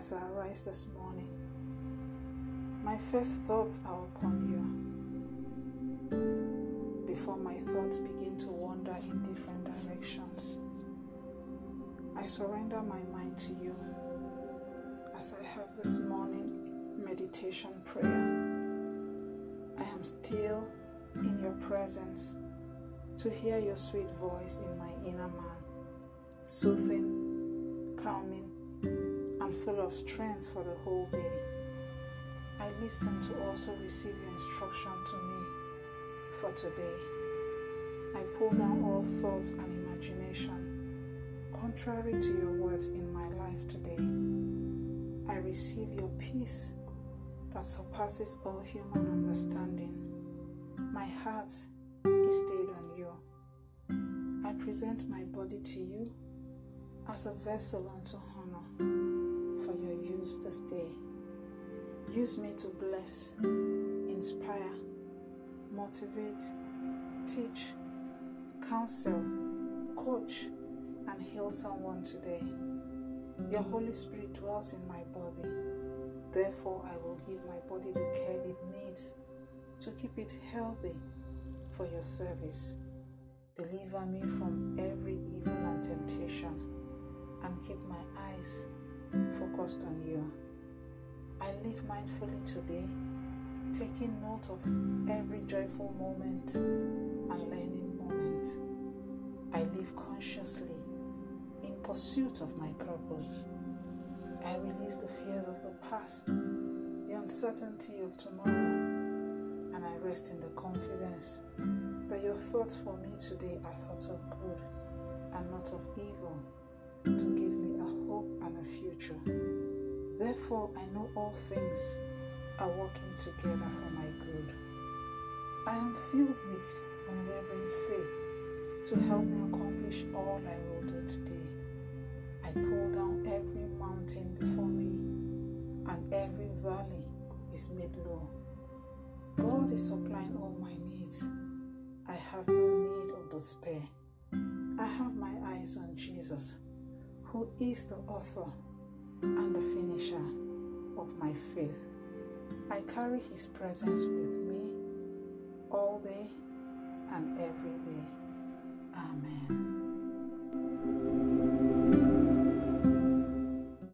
rise this morning, my first thoughts are upon you. Before my thoughts begin to wander in different directions, I surrender my mind to you as I have this morning meditation prayer. I am still in your presence to hear your sweet voice in my inner man, soothing, calming, and full of strength for the whole day. I listen to also receive your instruction to me for today. I pull down all thoughts and imagination contrary to your words in my life today. I receive your peace that surpasses all human understanding. My heart is stayed on you. I present my body to you as a vessel unto use this day. Use me to bless, inspire, motivate, teach, counsel, coach, and heal someone today. Your Holy Spirit dwells in my body. Therefore, I will give my body the care it needs to keep it healthy for your service. Deliver me from every evil and temptation and keep my eyes focused on you. I live mindfully today, taking note of every joyful moment and learning moment. I live consciously in pursuit of my purpose. I release the fears of the past, the uncertainty of tomorrow, and I rest in the confidence that your thoughts for me today are thoughts of good and not of evil, Therefore, I know all things are working together for my good. I am filled with unwavering faith to help me accomplish all I will do today. I pull down every mountain before me, and every valley is made low. God is supplying all my needs. I have no need of despair. I have my eyes on Jesus, who is the author and the finisher of my faith. I carry His presence with me all day and every day.